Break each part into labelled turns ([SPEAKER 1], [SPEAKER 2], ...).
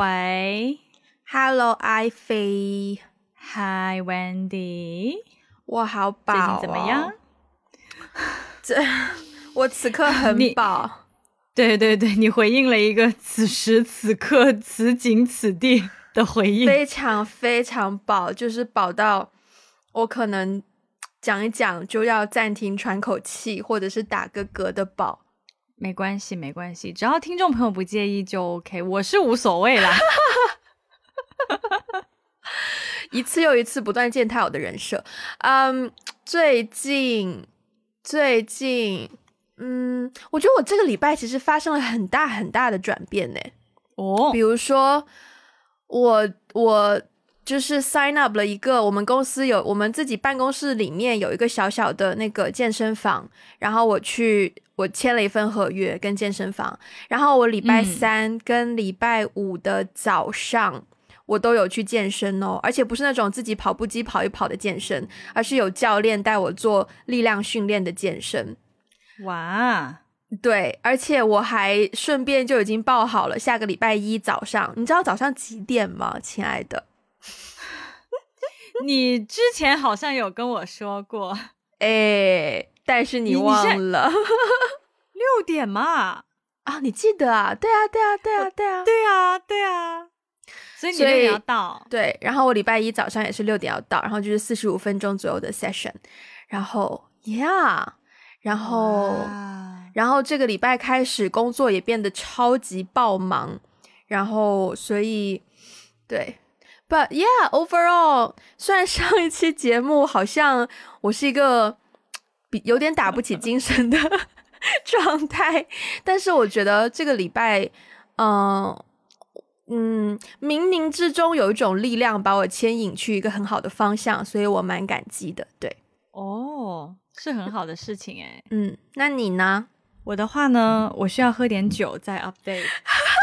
[SPEAKER 1] 喂
[SPEAKER 2] ，Hello，艾菲
[SPEAKER 1] ，Hi Wendy，
[SPEAKER 2] 我好饱、哦，
[SPEAKER 1] 最近怎么样？
[SPEAKER 2] 这我此刻很饱。
[SPEAKER 1] 对对对，你回应了一个此时此刻此景此地的回应，
[SPEAKER 2] 非常非常饱，就是饱到我可能讲一讲就要暂停喘口气，或者是打个嗝的饱。
[SPEAKER 1] 没关系，没关系，只要听众朋友不介意就 OK，我是无所谓啦。
[SPEAKER 2] 一次又一次不断践踏我的人设。嗯，最近，最近，嗯，我觉得我这个礼拜其实发生了很大很大的转变呢。
[SPEAKER 1] 哦，
[SPEAKER 2] 比如说，我我就是 sign up 了一个，我们公司有我们自己办公室里面有一个小小的那个健身房，然后我去。我签了一份合约跟健身房，然后我礼拜三跟礼拜五的早上，我都有去健身哦，而且不是那种自己跑步机跑一跑的健身，而是有教练带我做力量训练的健身。
[SPEAKER 1] 哇，
[SPEAKER 2] 对，而且我还顺便就已经报好了下个礼拜一早上，你知道早上几点吗，亲爱的？
[SPEAKER 1] 你之前好像有跟我说过，
[SPEAKER 2] 哎。但是你忘了
[SPEAKER 1] 六点嘛？
[SPEAKER 2] 啊，你记得啊？对啊，对啊，对啊，对啊，
[SPEAKER 1] 对啊，对啊。所以你六点要到。
[SPEAKER 2] 对，然后我礼拜一早上也是六点要到，然后就是四十五分钟左右的 session。然后，yeah，然后，然后这个礼拜开始工作也变得超级爆忙。然后，所以，对，but yeah，overall，虽然上一期节目好像我是一个。比有点打不起精神的 状态，但是我觉得这个礼拜，嗯嗯，冥冥之中有一种力量把我牵引去一个很好的方向，所以我蛮感激的。对，
[SPEAKER 1] 哦，是很好的事情哎。
[SPEAKER 2] 嗯，那你呢？
[SPEAKER 1] 我的话呢，我需要喝点酒再 update。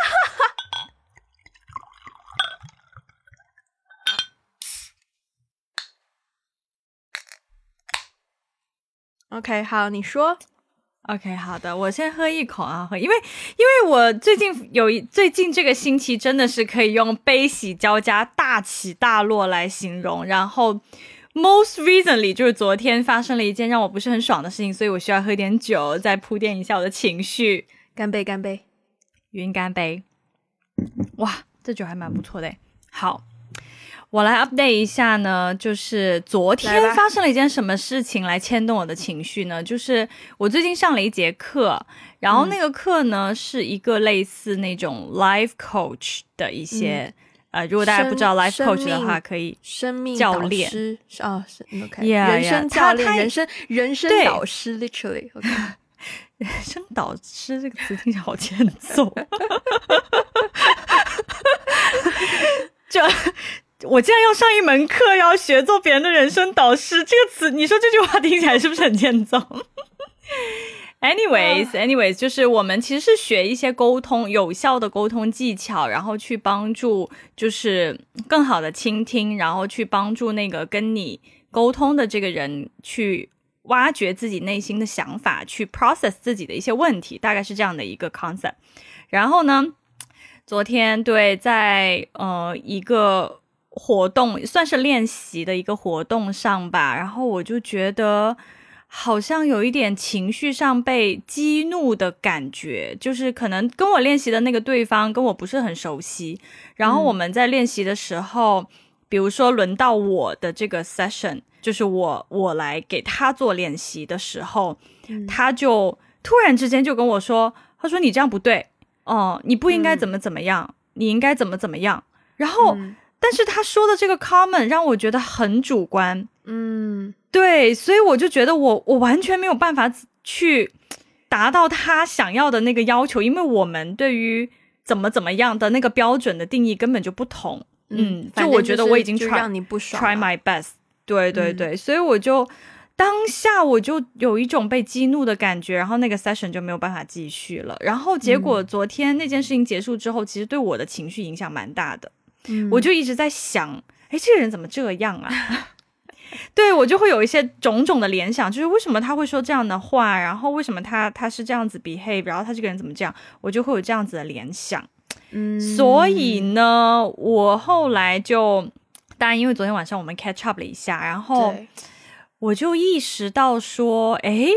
[SPEAKER 2] OK，好，你说。
[SPEAKER 1] OK，好的，我先喝一口啊，喝，因为因为我最近有一最近这个星期真的是可以用悲喜交加、大起大落来形容。然后，most recently 就是昨天发生了一件让我不是很爽的事情，所以我需要喝点酒再铺垫一下我的情绪。
[SPEAKER 2] 干杯，干杯，
[SPEAKER 1] 云干杯。哇，这酒还蛮不错的。好。我来 update 一下呢，就是昨天发生了一件什么事情来牵动我的情绪呢？就是我最近上了一节课，然后那个课呢是一个类似那种 life coach 的一些，呃，如果大家不知道 life coach 的话，可以
[SPEAKER 2] 生命
[SPEAKER 1] 教练
[SPEAKER 2] 啊，是 OK，人生教练，人生人生导师，literally，OK，
[SPEAKER 1] 人生导师这个词听起来好欠揍，就。我竟然要上一门课，要学做别人的人生导师，这个词，你说这句话听起来是不是很欠揍？Anyways，Anyways，就是我们其实是学一些沟通有效的沟通技巧，然后去帮助，就是更好的倾听，然后去帮助那个跟你沟通的这个人去挖掘自己内心的想法，去 process 自己的一些问题，大概是这样的一个 concept。然后呢，昨天对，在呃一个。活动算是练习的一个活动上吧，然后我就觉得好像有一点情绪上被激怒的感觉，就是可能跟我练习的那个对方跟我不是很熟悉，然后我们在练习的时候，比如说轮到我的这个 session，就是我我来给他做练习的时候，他就突然之间就跟我说，他说你这样不对，哦，你不应该怎么怎么样，你应该怎么怎么样，然后。但是他说的这个 comment 让我觉得很主观，
[SPEAKER 2] 嗯，
[SPEAKER 1] 对，所以我就觉得我我完全没有办法去达到他想要的那个要求，因为我们对于怎么怎么样的那个标准的定义根本就不同，嗯，就我觉得我已经 try try my best，对对对，所以我就当下我就有一种被激怒的感觉，然后那个 session 就没有办法继续了，然后结果昨天那件事情结束之后，其实对我的情绪影响蛮大的。我就一直在想，哎，这个人怎么这样啊？对我就会有一些种种的联想，就是为什么他会说这样的话，然后为什么他他是这样子 behave，然后他这个人怎么这样，我就会有这样子的联想。
[SPEAKER 2] 嗯，
[SPEAKER 1] 所以呢，我后来就，当然因为昨天晚上我们 catch up 了一下，然后我就意识到说，哎，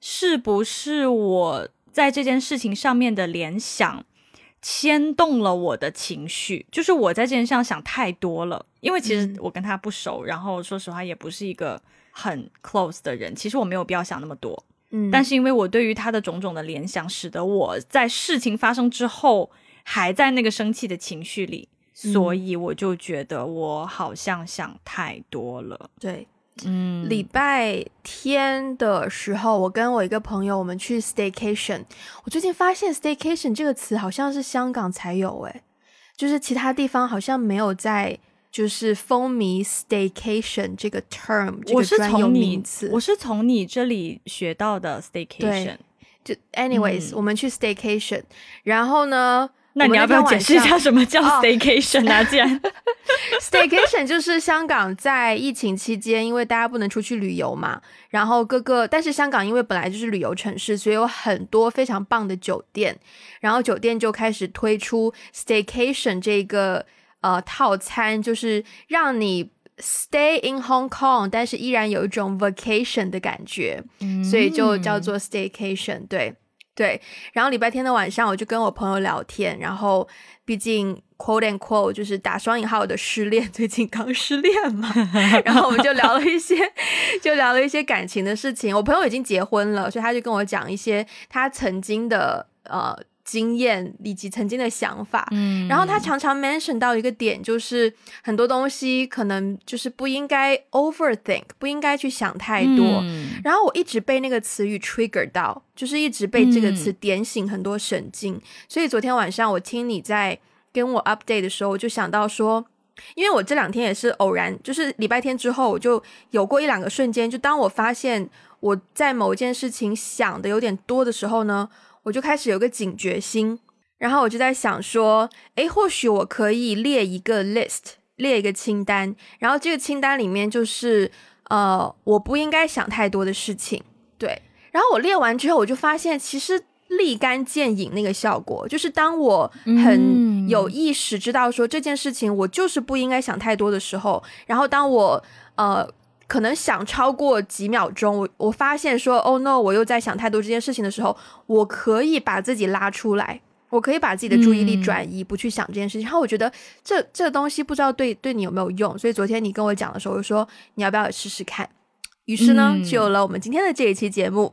[SPEAKER 1] 是不是我在这件事情上面的联想牵动了我的情绪？就是我在这件事上想太多了，因为其实
[SPEAKER 2] 嗯
[SPEAKER 1] 我跟他不熟，然后说实话也不是一个很 close 的人，其实我没有必要想那么多。
[SPEAKER 2] 嗯，
[SPEAKER 1] 但是因为我对于他的种种的联想，使得我在事情发生之后还在那个生气的情绪里，
[SPEAKER 2] 嗯
[SPEAKER 1] 所以我就觉得我好像想太多了。
[SPEAKER 2] 对，
[SPEAKER 1] 嗯，
[SPEAKER 2] 礼拜天的时候，我跟我一个朋友，我们去 staycation。我最近发现 staycation 这个词好像是香港才有，诶，就是其他地方好像没有在就是风靡 staycation 这个 term
[SPEAKER 1] 我是从你。我是从你这里学到的 staycation。
[SPEAKER 2] 就 anyways，、
[SPEAKER 1] 嗯
[SPEAKER 2] 我们去 staycation，然后呢，
[SPEAKER 1] 那你要不要解释一下什么叫
[SPEAKER 2] 哦
[SPEAKER 1] staycation 啊？既然
[SPEAKER 2] Staycation 就是香港在疫情期间，因为大家不能出去旅游嘛，然后各个，但是香港因为本来就是旅游城市，所以有很多非常棒的酒店，然后酒店就开始推出 Staycation 这个呃套餐，就是让你 stay in Hong Kong，但是依然有一种 vacation 的感觉，所以就叫做 Staycation，对。对，然后礼拜天的晚上，我就跟我朋友聊天，然后毕竟 quote and quote 就是打双引号的失恋，最近刚失恋嘛，然后我们就聊了一些，就聊了一些感情的事情。我朋友已经结婚了，所以他就跟我讲一些他曾经的呃经验以及曾经的想法。
[SPEAKER 1] 嗯
[SPEAKER 2] 然后他常常 mention 到一个点，就是很多东西可能就是不应该 overthink，不应该去想太多。
[SPEAKER 1] 嗯
[SPEAKER 2] 然后我一直被那个词语 trigger 到，就是一直被这个词
[SPEAKER 1] 嗯
[SPEAKER 2] 点醒很多神经。所以昨天晚上我听你在跟我 update 的时候，我就想到说，因为我这两天也是偶然，就是礼拜天之后，我就有过一两个瞬间，就当我发现我在某一件事情想的有点多的时候呢，我就开始有个警觉心，然后我就在想说，诶，或许我可以列一个 list，列一个清单，然后这个清单里面就是呃，我不应该想太多的事情，对。然后我列完之后，我就发现其实立竿见影那个效果，就是当我很
[SPEAKER 1] 嗯
[SPEAKER 2] 有意识知道说这件事情我就是不应该想太多的时候，然后当我呃。可能想超过几秒钟，我我发现说，Oh no，我又在想太多这件事情的时候，我可以把自己拉出来，我可以把自己的注意力
[SPEAKER 1] 嗯
[SPEAKER 2] 转移，不去想这件事情。然后我觉得这这个东西不知道对对你有没有用，所以昨天你跟我讲的时候，我就说你要不要试试看。于是呢，
[SPEAKER 1] 嗯
[SPEAKER 2] 就有了我们今天的这一期节目。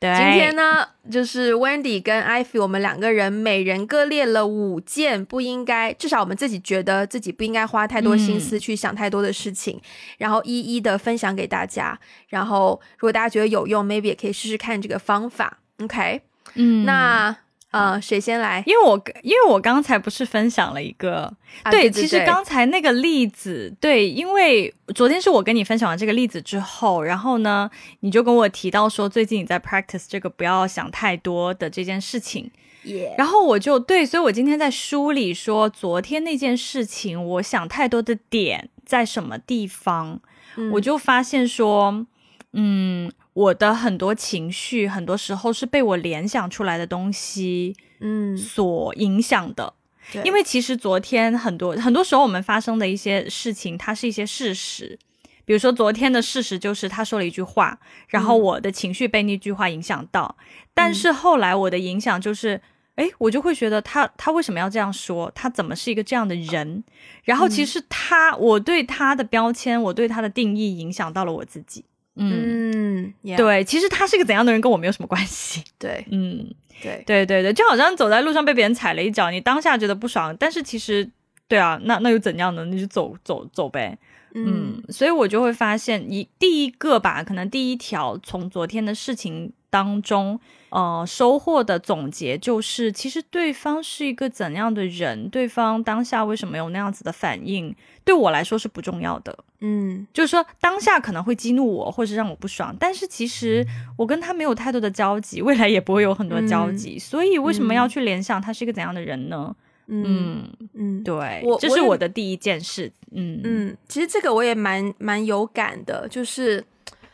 [SPEAKER 1] 对，
[SPEAKER 2] 今天呢，就是 Wendy 跟 Ivy 我们两个人每人各列了五件不应该，至少我们自己觉得自己不应该花太多心思去想太多的事情，然后一一的分享给大家。然后如果大家觉得有用，maybe 也可以试试看这个方法。OK，、
[SPEAKER 1] 嗯，
[SPEAKER 2] 那呃，谁先来？
[SPEAKER 1] 因为我因为我刚才不是分享了一个，
[SPEAKER 2] 啊
[SPEAKER 1] 对，
[SPEAKER 2] 对对
[SPEAKER 1] 其实刚才那个例子，对，因为昨天是我跟你分享完这个例子之后，然后呢，你就跟我提到说，最近你在 practice 这个不要想太多的这件事情，
[SPEAKER 2] 耶、
[SPEAKER 1] 然后我就对，所以我今天在梳理说，昨天那件事情，我想太多的点在什么地方，
[SPEAKER 2] 嗯。
[SPEAKER 1] 我就发现说，嗯，我的很多情绪，很多时候是被我联想出来的东西
[SPEAKER 2] 嗯，
[SPEAKER 1] 所影响的。
[SPEAKER 2] 对
[SPEAKER 1] 因为其实昨天很多很多时候我们发生的一些事情，它是一些事实。比如说昨天的事实就是他说了一句话，然后
[SPEAKER 2] 嗯
[SPEAKER 1] 我的情绪被那句话影响到，但是后来我的影响就是，诶，我就会觉得他他为什么要这样说？他怎么是一个这样的人？然后其实他，我对他的标签，我对他的定义影响到了我自己。嗯，
[SPEAKER 2] 嗯
[SPEAKER 1] 对，其实他是个怎样的人跟我没有什么关系。
[SPEAKER 2] 对
[SPEAKER 1] 嗯，
[SPEAKER 2] 对
[SPEAKER 1] 对对对，就好像走在路上被别人踩了一脚，你当下觉得不爽，但是其实，对啊，那那又怎样呢？你就走走走呗。嗯，所以我就会发现，一第一个吧，可能第一条从昨天的事情当中，呃，收获的总结就是，其实对方是一个怎样的人，对方当下为什么有那样子的反应，对我来说是不重要的。
[SPEAKER 2] 嗯
[SPEAKER 1] 就是说，当下可能会激怒我，或是让我不爽，但是其实我跟他没有太多的交集，未来也不会有很多交集，所以为什么要去联想他是一个怎样的人呢？
[SPEAKER 2] 嗯
[SPEAKER 1] 嗯，
[SPEAKER 2] 嗯
[SPEAKER 1] 对，这是
[SPEAKER 2] 我
[SPEAKER 1] 的第一件事。嗯
[SPEAKER 2] 嗯，其实这个我也蛮蛮有感的，就是，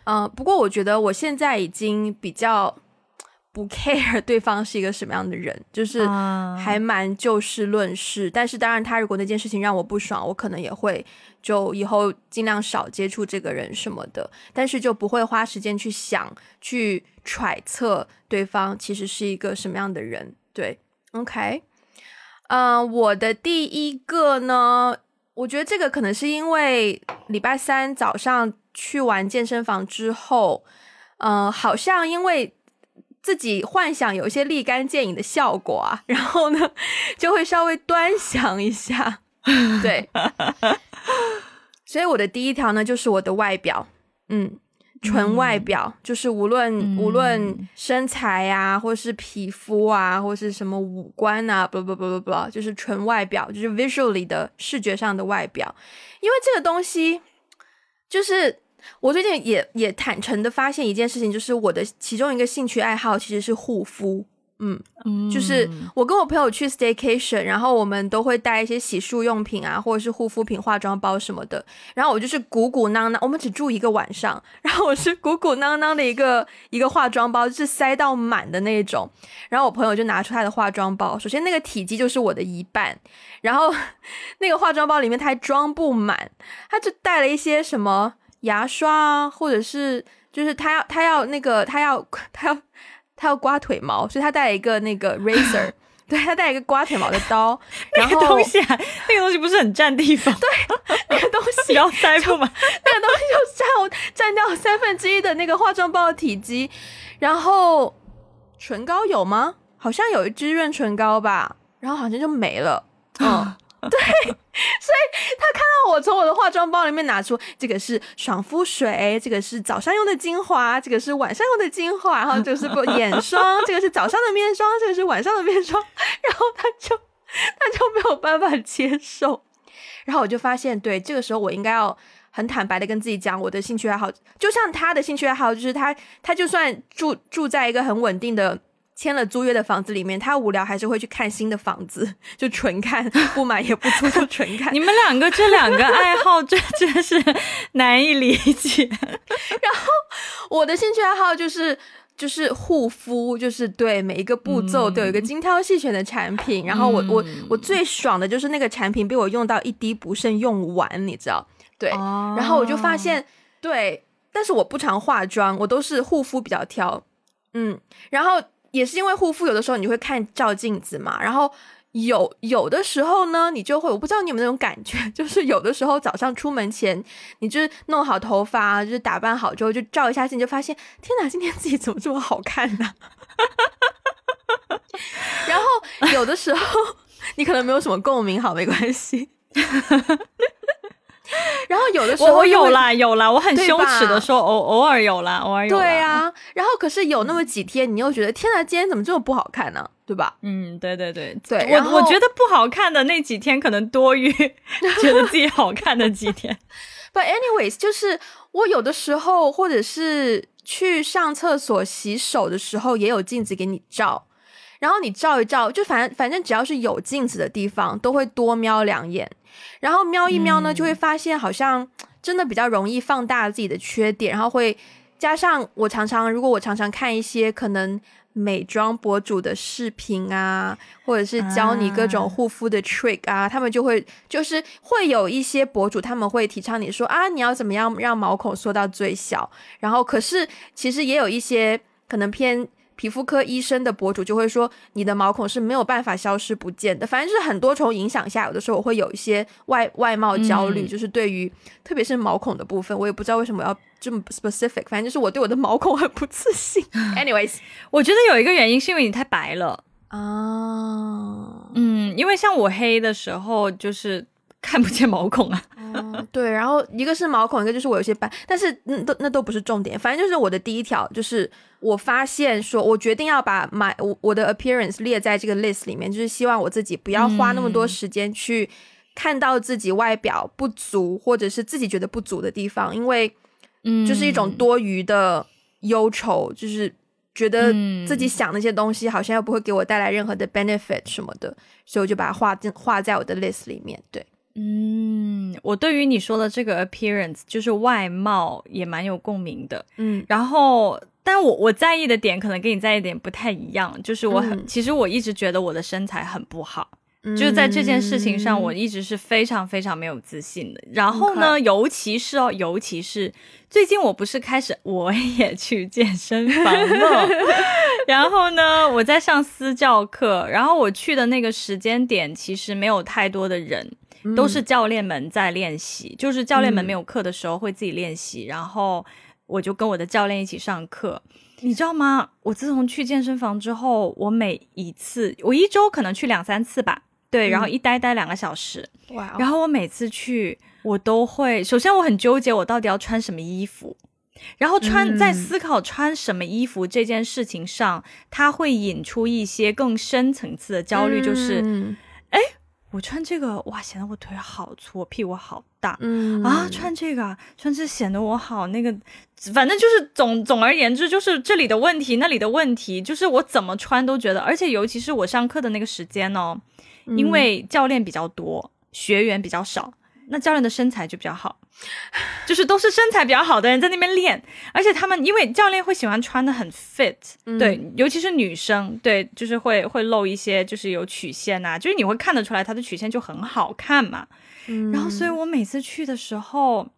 [SPEAKER 2] 呃，不过我觉得我现在已经比较不 care 对方是一个什么样的人，就是还蛮就事论事。但是当然，他如果那件事情让我不爽，我可能也会就以后尽量少接触这个人什么的。但是就不会花时间去想、去揣测对方其实是一个什么样的人。对，OK，嗯，我的第一个呢，我觉得这个可能是因为礼拜三早上去完健身房之后。嗯，好像因为自己幻想有一些立竿见影的效果啊，然后呢，就会稍微端详一下，对。所以我的第一条呢，就是我的外表，嗯，纯外表，就是无论无论身材啊，或是皮肤啊，或是什么五官啊，不不不不不，就是纯外表，就是 visually 的视觉上的外表，因为这个东西就是。我最近也也坦诚的发现一件事情，就是我的其中一个兴趣爱好其实是护肤。嗯，就是我跟我朋友去 staycation，然后我们都会带一些洗漱用品啊，或者是护肤品、化妆包什么的。然后我就是鼓鼓囊囊，我们只住一个晚上，然后我是鼓鼓囊囊的一个一个化妆包，就是塞到满的那种。然后我朋友就拿出他的化妆包，首先那个体积就是我的一半，然后 那个化妆包里面他还装不满，他就带了一些什么。牙刷啊，或者是就是他要他要那个他要他要他要刮腿毛，所以他带了一个那个 razor，对他带一个刮腿毛的刀。
[SPEAKER 1] 那个东西啊，那个东西不是很占地方？
[SPEAKER 2] 对，那个东西
[SPEAKER 1] 要塞不满，
[SPEAKER 2] 那个东西就占占掉三分之一的那个化妆包的体积。然后唇膏有吗？好像有一支润唇膏吧，然后好像就没了。嗯。对，所以他看到我从我的化妆包里面拿出这个是爽肤水，这个是早上用的精华，这个是晚上用的精华，然后这是不眼霜，这个是早上的面霜，这个是晚上的面霜，然后他就 他就没有办法接受，然后我就发现，对，这个时候我应该要很坦白的跟自己讲，我的兴趣爱好，就像他的兴趣爱好，就是他他就算住住在一个很稳定的。签了租约的房子里面，他无聊还是会去看新的房子，就纯看，不买也不租，就纯看。
[SPEAKER 1] 你们两个这两个爱好这真是难以理解。
[SPEAKER 2] 然后我的兴趣爱好就是就是护肤，就是对每一个步骤都有一个精挑细选的产品。然后我我我最爽的就是那个产品被我用到一滴不剩用完，你知道？对。然后我就发现，对，但是我不常化妆，我都是护肤比较挑。嗯，然后。也是因为护肤，有的时候你会看照镜子嘛，然后有有的时候呢，你就会，我不知道你有没有那种感觉，就是有的时候早上出门前，你就是弄好头发，就是打扮好之后，就照一下镜，就发现，天哪，今天自己怎么这么好看呢？然后有的时候 你可能没有什么共鸣，好，没关系。然后有的时候
[SPEAKER 1] 我有啦有啦，我很羞耻的说偶偶尔有啦，偶尔有。
[SPEAKER 2] 对啊，然后可是有那么几天，你又觉得天呐，今天怎么这么不好看呢？对吧？
[SPEAKER 1] 嗯，对对
[SPEAKER 2] 对
[SPEAKER 1] 对。我我觉得不好看的那几天，可能多于 觉得自己好看的几天。
[SPEAKER 2] But anyways，就是我有的时候，或者是去上厕所洗手的时候，也有镜子给你照，然后你照一照，就反正反正只要是有镜子的地方，都会多瞄两眼。然后瞄一瞄呢，就会发现好像真的比较容易放大自己的缺点，然后会加上我常常，如果我常常看一些可能美妆博主的视频啊，或者是教你各种护肤的 trick 啊，他们就会就是会有一些博主他们会提倡你说啊，你要怎么样让毛孔缩到最小，然后可是其实也有一些可能偏。皮肤科医生的博主就会说，你的毛孔是没有办法消失不见的。反正就是很多重影响下，有的时候我会有一些外外貌焦虑，就是对于特别是毛孔的部分，我也不知道为什么要这么 specific。反正就是我对我的毛孔很不自信。Anyways，
[SPEAKER 1] 我觉得有一个原因是因为你太白了
[SPEAKER 2] 啊。
[SPEAKER 1] 嗯，因为像我黑的时候就是看不见毛孔啊。
[SPEAKER 2] 嗯，对。然后一个是毛孔，一个就是我有些斑，但是那都那都不是重点。反正就是我的第一条就是。我发现说，我决定要把 my 我我的 appearance 列在这个 list 里面，就是希望我自己不要花那么多时间去看到自己外表不足或者是自己觉得不足的地方，因为，嗯，就是一种多余的忧愁，就是觉得自己想那些东西好像又不会给我带来任何的 benefit 什么的，所以我就把它画进画在我的 list 里面。对，
[SPEAKER 1] 嗯，我对于你说的这个 appearance 就是外貌也蛮有共鸣的，
[SPEAKER 2] 嗯，
[SPEAKER 1] 然后。但我我在意的点可能跟你在意的点不太一样，就是我很、其实我一直觉得我的身材很不好。就是在这件事情上，我一直是非常非常没有自信的。然后呢，尤其是哦，尤其是最近我不是开始我也去健身房了，然后呢，我在上私教课，然后我去的那个时间点其实没有太多的人，都是教练们在练习，就是教练们没有课的时候会自己练习，然后我就跟我的教练一起上课。你知道吗？我自从去健身房之后，我每一次我一周可能去两三次吧。对，然后一待待两个小时，哇！然后我每次去，我都会首先我很纠结，我到底要穿什么衣服，然后穿在思考穿什么衣服这件事情上，它会引出一些更深层次的焦虑，就是，哎，我穿这个哇，显得我腿好粗，我屁股好大，嗯啊，穿这个穿这显得我好那个，反正就是总总而言之，就是这里的问题，那里的问题，就是我怎么穿都觉得，而且尤其是我上课的那个时间哦。因为教练比较多，学员比较少，那教练的身材就比较好，就是都是身材比较好的人在那边练，而且他们因为教练会喜欢穿的很 fit，对，尤其是女生，对，就是会会露一些就是有曲线呐，就是你会看得出来她的曲线就很好看嘛。然后，所以我每次去的时候，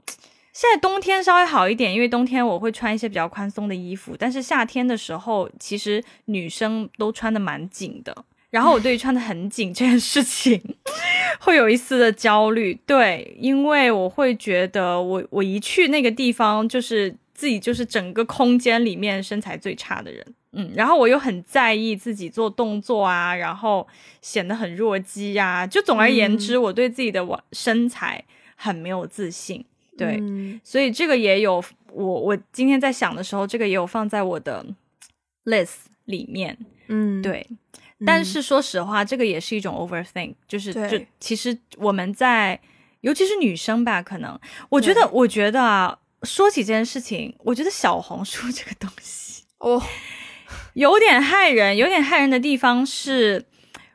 [SPEAKER 1] 现在冬天稍微好一点，因为冬天我会穿一些比较宽松的衣服，但是夏天的时候，其实女生都穿的蛮紧的。然后我对于穿的很紧这件事情，会有一丝的焦虑，对，因为我会觉得我我一去那个地方，就是自己就是整个空间里面身材最差的人，嗯，然后我又很在意自己做动作啊，然后显得很弱鸡呀，就总而言之，我对自己的我身材很没有自信，对，所以这个也有我我今天在想的时候，这个也有放在我的 list 里面，嗯，对。但是说实话，这个也是一种 overthink，就是就其实我们在，尤其是女生吧，可能。我觉得，我觉得啊，说起这件事情，我觉得小红书这个东西哦，有点害人，有点害人的地方是。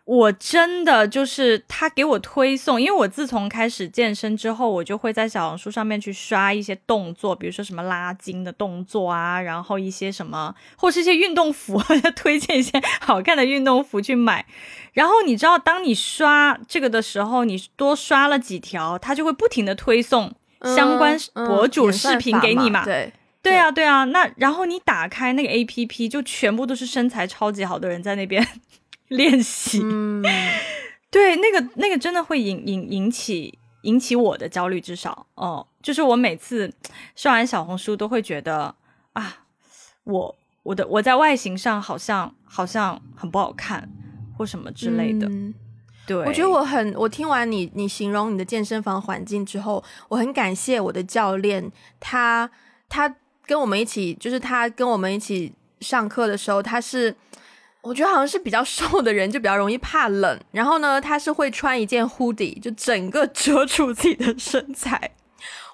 [SPEAKER 1] 我真的就是他给我推送，因为我自从开始健身之后，我就会在小红书上面去刷一些动作，比如说什么拉筋的动作啊，然后一些什么，或是一些运动服，推荐一些好看的运动服去买。然后你知道，当你刷这个的时候，你多刷了几条，他就会不停的推送相关博主视频给你嘛。
[SPEAKER 2] 对，
[SPEAKER 1] 对啊，对啊。那然后你打开那个 A P P，就全部都是身材超级好的人在那边。练习，对，那个那个真的会引引引起引起我的焦虑，至少哦，就是我每次刷完小红书都会觉得啊，我我的我在外形上好像好像很不好看或什么之类的。对，
[SPEAKER 2] 我觉得我很，我听完你你形容你的健身房环境之后，我很感谢我的教练，他他跟我们一起，就是他跟我们一起上课的时候，他是。我觉得好像是比较瘦的人就比较容易怕冷，然后呢，他是会穿一件 hoodie，就整个遮住自己的身材，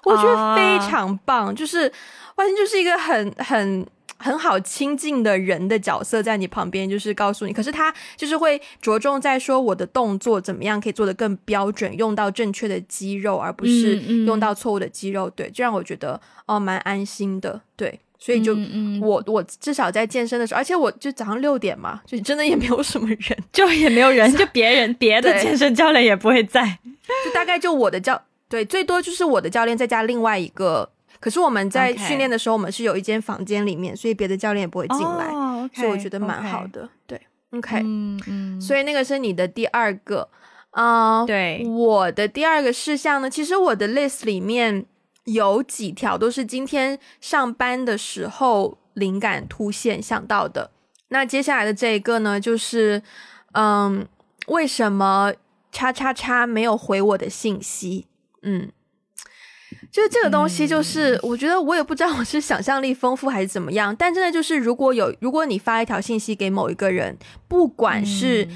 [SPEAKER 2] 我觉得非常棒，就是完全就是一个很很很好亲近的人的角色在你旁边，就是告诉你，可是他就是会着重在说我的动作怎么样可以做得更标准，用到正确的肌肉，而不是用到错误的肌肉，对，这让我觉得哦蛮安心的，对。所以就我我至少在健身的时候，而且我就早上六点嘛，就真的也没有什么人，
[SPEAKER 1] 就也没有人，就别人别的健身教练也不会在，
[SPEAKER 2] 就大概就我的教对，最多就是我的教练再加另外一个。可是我们在训练的时候，我们是有一间房间里面，所以别的教练也不会进来，所以我觉得蛮好的。对，OK，嗯嗯，所以那个是你的第二个啊，
[SPEAKER 1] 对，
[SPEAKER 2] 我的第二个事项呢，其实我的 list 里面。有几条都是今天上班的时候灵感突现想到的。那接下来的这一个呢，就是，嗯，为什么叉叉叉没有回我的信息？嗯，就是这个东西，就是我觉得我也不知道我是想象力丰富还是怎么样，但真的就是，如果有如果你发一条信息给某一个人，不管是。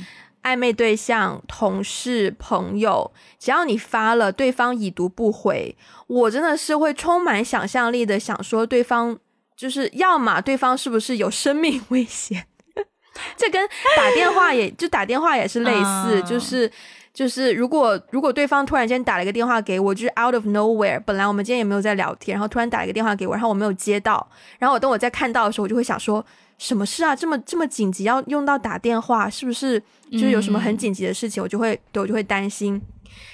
[SPEAKER 2] 暧昧对象、同事、朋友，只要你发了，对方已读不回，我真的是会充满想象力的想说，对方就是要么对方是不是有生命危险？这跟打电话也就打电话也是类似，就是就是如果如果对方突然间打了一个电话给我，就是 out of nowhere，本来我们今天也没有在聊天，然后突然打一个电话给我，然后我没有接到，然后我等我再看到的时候，我就会想说，什么事啊？这么这么紧急要用到打电话，是不是就是有什么很紧急的事情？我就会对我就会担心。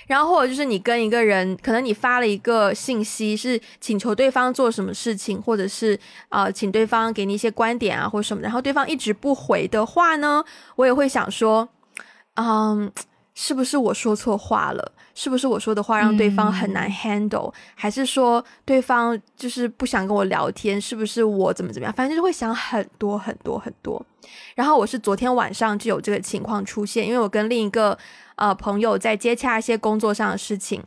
[SPEAKER 2] 然后或者就是你跟一个人，可能你发了一个信息，是请求对方做什么事情，或者是啊请对方给你一些观点啊或者什么，然后对方一直不回的话呢，我也会想说，嗯。是不是我说错话了？是不是我说的话让对方很难 handle？还是说对方就是不想跟我聊天？是不是我怎么怎么样？反正就是会想很多很多很多。然后我是昨天晚上就有这个情况出现，因为我跟另一个呃朋友在接洽一些工作上的事情。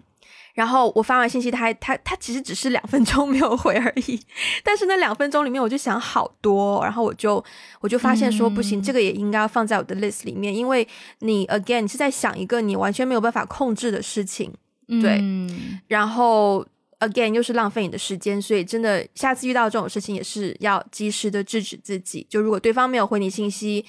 [SPEAKER 2] 然后我发完信息，他还他他其实只是两分钟没有回而已，但是那两分钟里面我就想好多，然后我就我就发现说不行，这个也应该要放在我的 list 里面，因为你 again 你是在想一个你完全没有办法控制的事情，对，然后 again 又是浪费你的时间，所以真的下次遇到这种事情也是要及时的制止自己。就如果对方没有回你信息，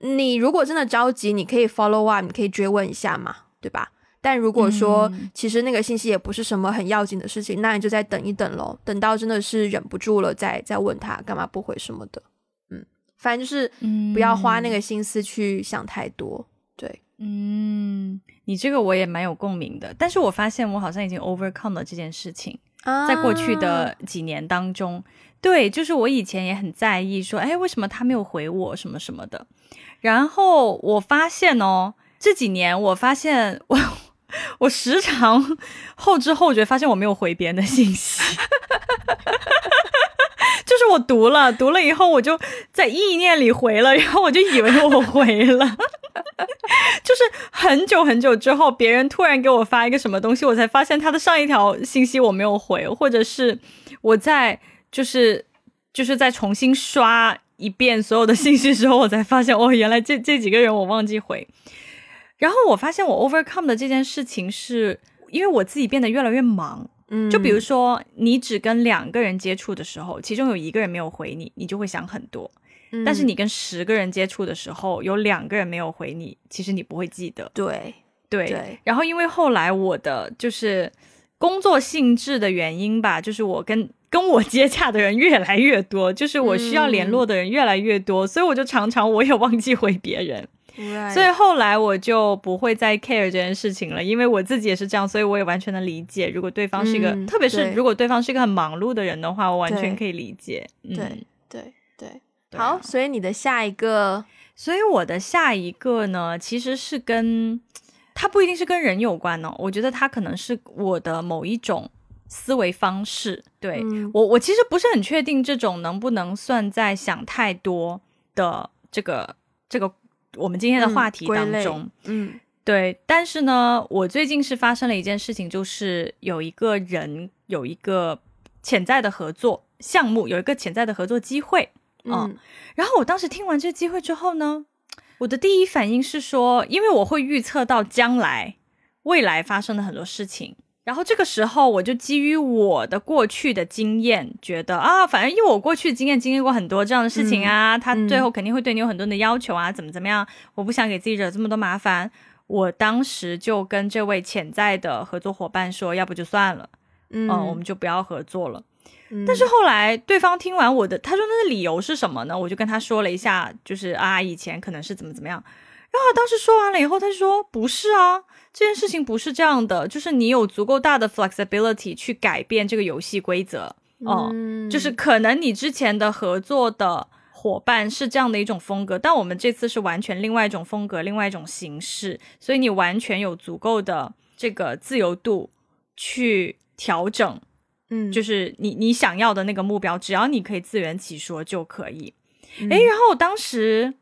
[SPEAKER 2] 你如果真的着急，你可以 follow up，你可以追问一下嘛，对吧？但如果说其实那个信息也不是什么很要紧的事情，那你就再等一等喽，等到真的是忍不住了，再再问他干嘛不回什么的。嗯，反正就是不要花那个心思去想太多。对，
[SPEAKER 1] 嗯，你这个我也蛮有共鸣的，但是我发现我好像已经 overcome 了这件事情，在过去的几年当中，对，就是我以前也很在意说，哎，为什么他没有回我什么什么的，然后我发现哦，这几年我发现我。我时常后知后觉，发现我没有回别人的信息，就是我读了读了以后，我就在意念里回了，然后我就以为我回了，就是很久很久之后，别人突然给我发一个什么东西，我才发现他的上一条信息我没有回，或者是我在就是就是在重新刷一遍所有的信息之后，我才发现哦，原来这这几个人我忘记回。然后我发现我 overcome 的这件事情是因为我自己变得越来越忙，嗯，就比如说你只跟两个人接触的时候，其中有一个人没有回你，你就会想很多，但是你跟十个人接触的时候，有两个人没有回你，其实你不会记得，
[SPEAKER 2] 对。
[SPEAKER 1] 对。然后因为后来我的就是工作性质的原因吧，就是我跟跟我接洽的人越来越多，就是我需要联络的人越来越多，所以我就常常我也忘记回别人。所以后来我就不会再 care 这件事情了，因为我自己也是这样，所以我也完全能理解。如果对方是一个，特别是如果对方是一个很忙碌的人的话，我完全可以理解。
[SPEAKER 2] 对对对，好，所以你的下一个，
[SPEAKER 1] 所以我的下一个呢，其实是跟他不一定是跟人有关哦，我觉得他可能是我的某一种思维方式。对我，我其实不是很确定这种能不能算在想太多的这个这个。我们今天的话题当中，
[SPEAKER 2] 嗯，
[SPEAKER 1] 对，但是呢，我最近是发生了一件事情，就是有一个人有一个潜在的合作项目，有一个潜在的合作机会，嗯，然后我当时听完这个机会之后呢，我的第一反应是说，因为我会预测到将来未来发生的很多事情。然后这个时候，我就基于我的过去的经验，觉得啊，反正因为我过去的经验经历过很多这样的事情啊，他最后肯定会对你有很多的要求啊，怎么怎么样，我不想给自己惹这么多麻烦。我当时就跟这位潜在的合作伙伴说，要不就算了，嗯，我们就不要合作了。但是后来对方听完我的，他说那的理由是什么呢？我就跟他说了一下，就是啊，以前可能是怎么怎么样。然后当时说完了以后，他就说不是啊。这件事情不是这样的，就是你有足够大的 flexibility 去改变这个游戏规则哦，就是可能你之前的合作的伙伴是这样的一种风格，但我们这次是完全另外一种风格，另外一种形式，所以你完全有足够的这个自由度去调整，
[SPEAKER 2] 嗯，
[SPEAKER 1] 就是你你想要的那个目标，只要你可以自圆其说就可以。哎，然后我当时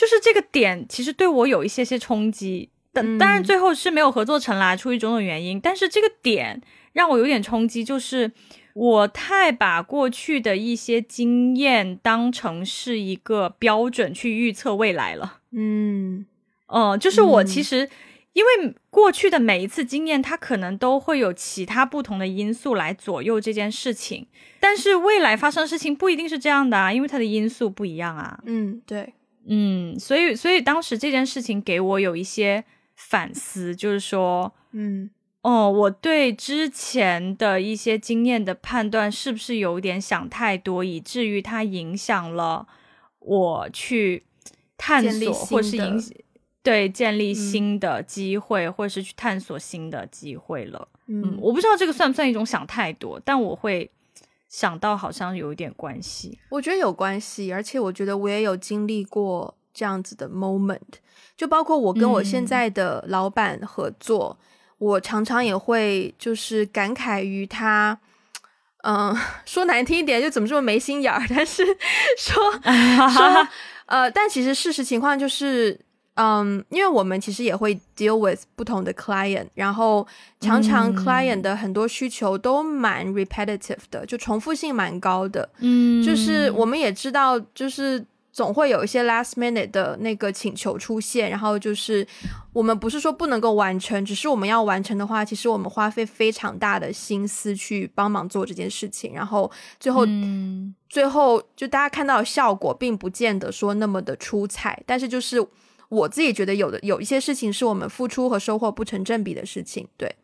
[SPEAKER 1] 就是这个点，其实对我有一些些冲击。但当然最后是没有合作成啦，出于种种原因。但是这个点让我有点冲击，就是我太把过去的一些经验当成是一个标准去预测未来了。
[SPEAKER 2] 嗯，
[SPEAKER 1] 呃，就是我其实因为过去的每一次经验，它可能都会有其他不同的因素来左右这件事情，但是未来发生的事情不一定是这样的啊，因为它的因素不一样啊。
[SPEAKER 2] 嗯，对，
[SPEAKER 1] 嗯，所以所以当时这件事情给我有一些。反思，就是说，
[SPEAKER 2] 嗯，
[SPEAKER 1] 哦，我对之前的一些经验的判断是不是有点想太多，以至于它影响了我去探索或是影对建立新的机会，或是去探索新的机会了。嗯，我不知道这个算不算一种想太多，但我会想到好像有一点关系。
[SPEAKER 2] 我觉得有关系，而且我觉得我也有经历过这样子的 moment，就包括我跟我现在的老板合作，我常常也会就是感慨于他，嗯，说难听一点，就怎么这么没心眼儿，但是 说 说呃，但其实事实情况就是。嗯，因为我们其实也会 deal with 不同的 client，然后常常 client 的很多需求都蛮 repetitive 的，就重复性蛮高的。
[SPEAKER 1] 嗯，
[SPEAKER 2] 就是我们也知道，就是总会有一些 last minute 的那个请求出现，然后就是我们不是说不能够完成，只是我们要完成的话，其实我们花费非常大的心思去帮忙做这件事情，然后最后嗯最后就大家看到的效果，并不见得说那么的出彩，但是就是。我自己觉得有的有一些事情是我们付出和收获不成正比的事情，对。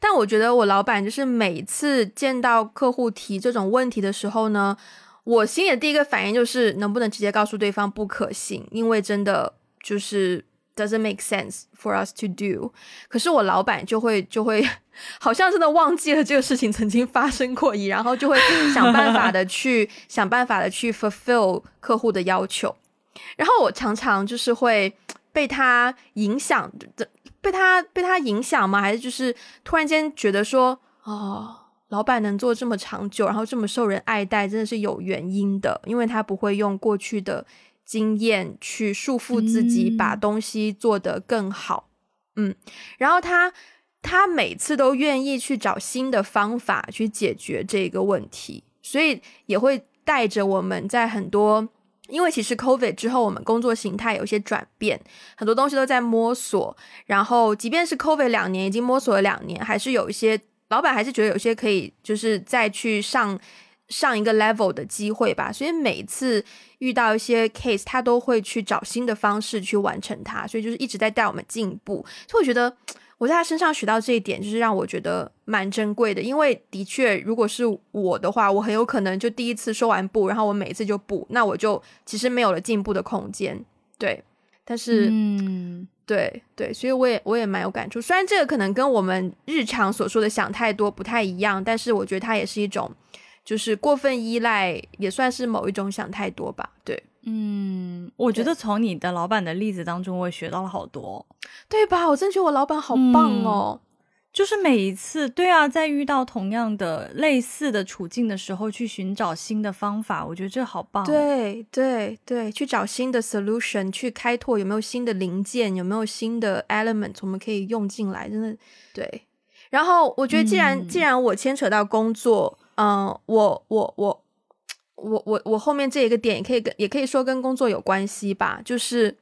[SPEAKER 2] 但我觉得我老板就是每次见到客户提这种问题的时候呢，我心里的第一个反应就是能不能直接告诉对方不可行，因为真的就是 doesn't make sense for us to do。可是我老板就会就会好像真的忘记了这个事情曾经发生过一，然后就会想办法的去 想办法的去 fulfill 客户的要求。然后我常常就是会被他影响的，被他被他影响吗？还是就是突然间觉得说，哦，老板能做这么长久，然后这么受人爱戴，真的是有原因的，因为他不会用过去的经验去束缚自己，把东西做得更好。嗯，然后他他每次都愿意去找新的方法去解决这个问题，所以也会带着我们在很多。因为其实 COVID 之后，我们工作形态有一些转变，很多东西都在摸索。然后，即便是 COVID 两年已经摸索了两年，还是有一些老板还是觉得有些可以就是再去上上一个 level 的机会吧。所以每次遇到一些 case，他都会去找新的方式去完成它。所以就是一直在带我们进步。所以我觉得。我在他身上学到这一点，就是让我觉得蛮珍贵的。因为的确，如果是我的话，我很有可能就第一次说完不，然后我每一次就不，那我就其实没有了进步的空间。对，但是，
[SPEAKER 1] 嗯，
[SPEAKER 2] 对对，所以我也我也蛮有感触。虽然这个可能跟我们日常所说的想太多不太一样，但是我觉得它也是一种，就是过分依赖，也算是某一种想太多吧。对。
[SPEAKER 1] 嗯，我觉得从你的老板的例子当中，我也学到了好多，
[SPEAKER 2] 对吧？我真觉得我老板好棒哦，
[SPEAKER 1] 就是每一次，对啊，在遇到同样的类似的处境的时候，去寻找新的方法，我觉得这好棒。
[SPEAKER 2] 对对对，去找新的 solution，去开拓有没有新的零件，有没有新的 element 我们可以用进来，真的对。然后我觉得，既然既然我牵扯到工作，嗯，我我我。我我我后面这一个点也可以跟也可以说跟工作有关系吧，就是，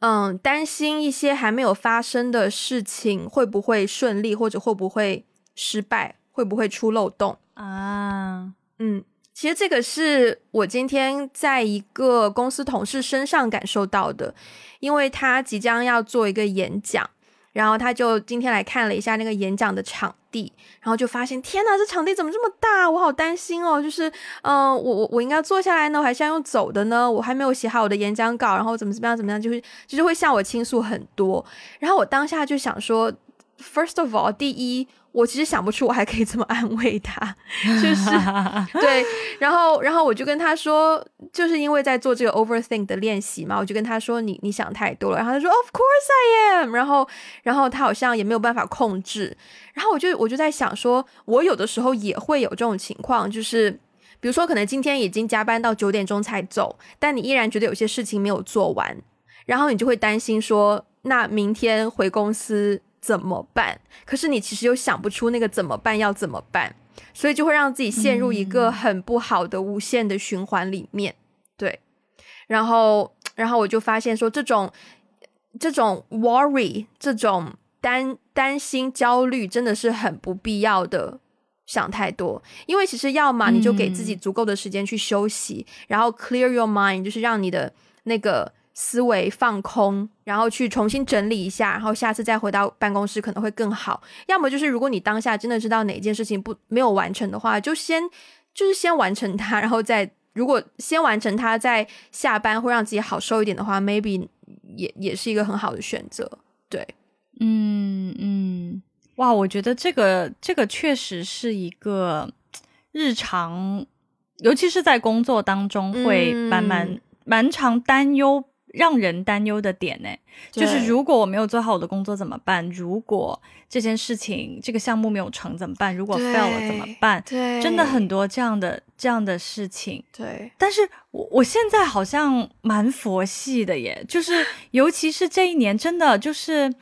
[SPEAKER 2] 嗯，担心一些还没有发生的事情会不会顺利，或者会不会失败，会不会出漏洞
[SPEAKER 1] 啊？
[SPEAKER 2] 嗯，其实这个是我今天在一个公司同事身上感受到的，因为他即将要做一个演讲。然后他就今天来看了一下那个演讲的场地，然后就发现天呐，这场地怎么这么大？我好担心哦。就是，嗯，我我我应该坐下来呢，我还是要用走的呢？我还没有写好我的演讲稿，然后怎么怎么样怎么样，就是就是会向我倾诉很多。然后我当下就想说，First of all，第一。我其实想不出我还可以怎么安慰他，就是 对，然后然后我就跟他说，就是因为在做这个 overthink 的练习嘛，我就跟他说，你你想太多了。然后他说，Of course I am。然后然后他好像也没有办法控制。然后我就我就在想说，我有的时候也会有这种情况，就是比如说可能今天已经加班到九点钟才走，但你依然觉得有些事情没有做完，然后你就会担心说，那明天回公司。怎么办？可是你其实又想不出那个怎么办要怎么办，所以就会让自己陷入一个很不好的无限的循环里面。对，然后，然后我就发现说，这种这种 worry，这种担担心、焦虑，真的是很不必要的，想太多。因为其实要么你就给自己足够的时间去休息，然后 clear your mind，就是让你的那个。思维放空，然后去重新整理一下，然后下次再回到办公室可能会更好。要么就是如果你当下真的知道哪件事情不没有完成的话，就先就是先完成它，然后再如果先完成它，再下班会让自己好受一点的话，maybe 也也是一个很好的选择。对，
[SPEAKER 1] 嗯嗯，哇，我觉得这个这个确实是一个日常，尤其是在工作当中会蛮蛮蛮常担忧。让人担忧的点呢，就是如果我没有做好我的工作怎么办？如果这件事情这个项目没有成怎么办？如果 fail 了怎么办？
[SPEAKER 2] 对，
[SPEAKER 1] 真的很多这样的这样的事情。
[SPEAKER 2] 对，
[SPEAKER 1] 但是我我现在好像蛮佛系的耶，就是 尤其是这一年，真的就是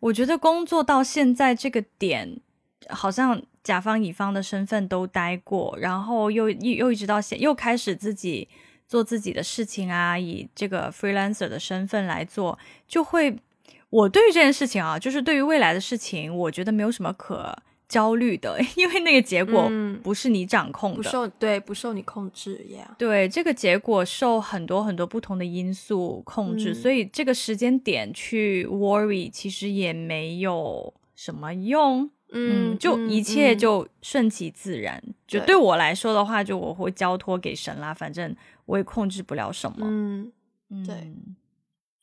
[SPEAKER 1] 我觉得工作到现在这个点，好像甲方乙方的身份都待过，然后又又又一直到现又开始自己。做自己的事情啊，以这个 freelancer 的身份来做，就会我对于这件事情啊，就是对于未来的事情，我觉得没有什么可焦虑的，因为那个结果不是你掌控的，
[SPEAKER 2] 不受对不受你控制呀。
[SPEAKER 1] 对，这个结果受很多很多不同的因素控制，所以这个时间点去 worry 其实也没有什么用。嗯，就一切就顺其自然。就对我来说的话，就我会交托给神啦，反正。我也控制不了什么，
[SPEAKER 2] 嗯，对，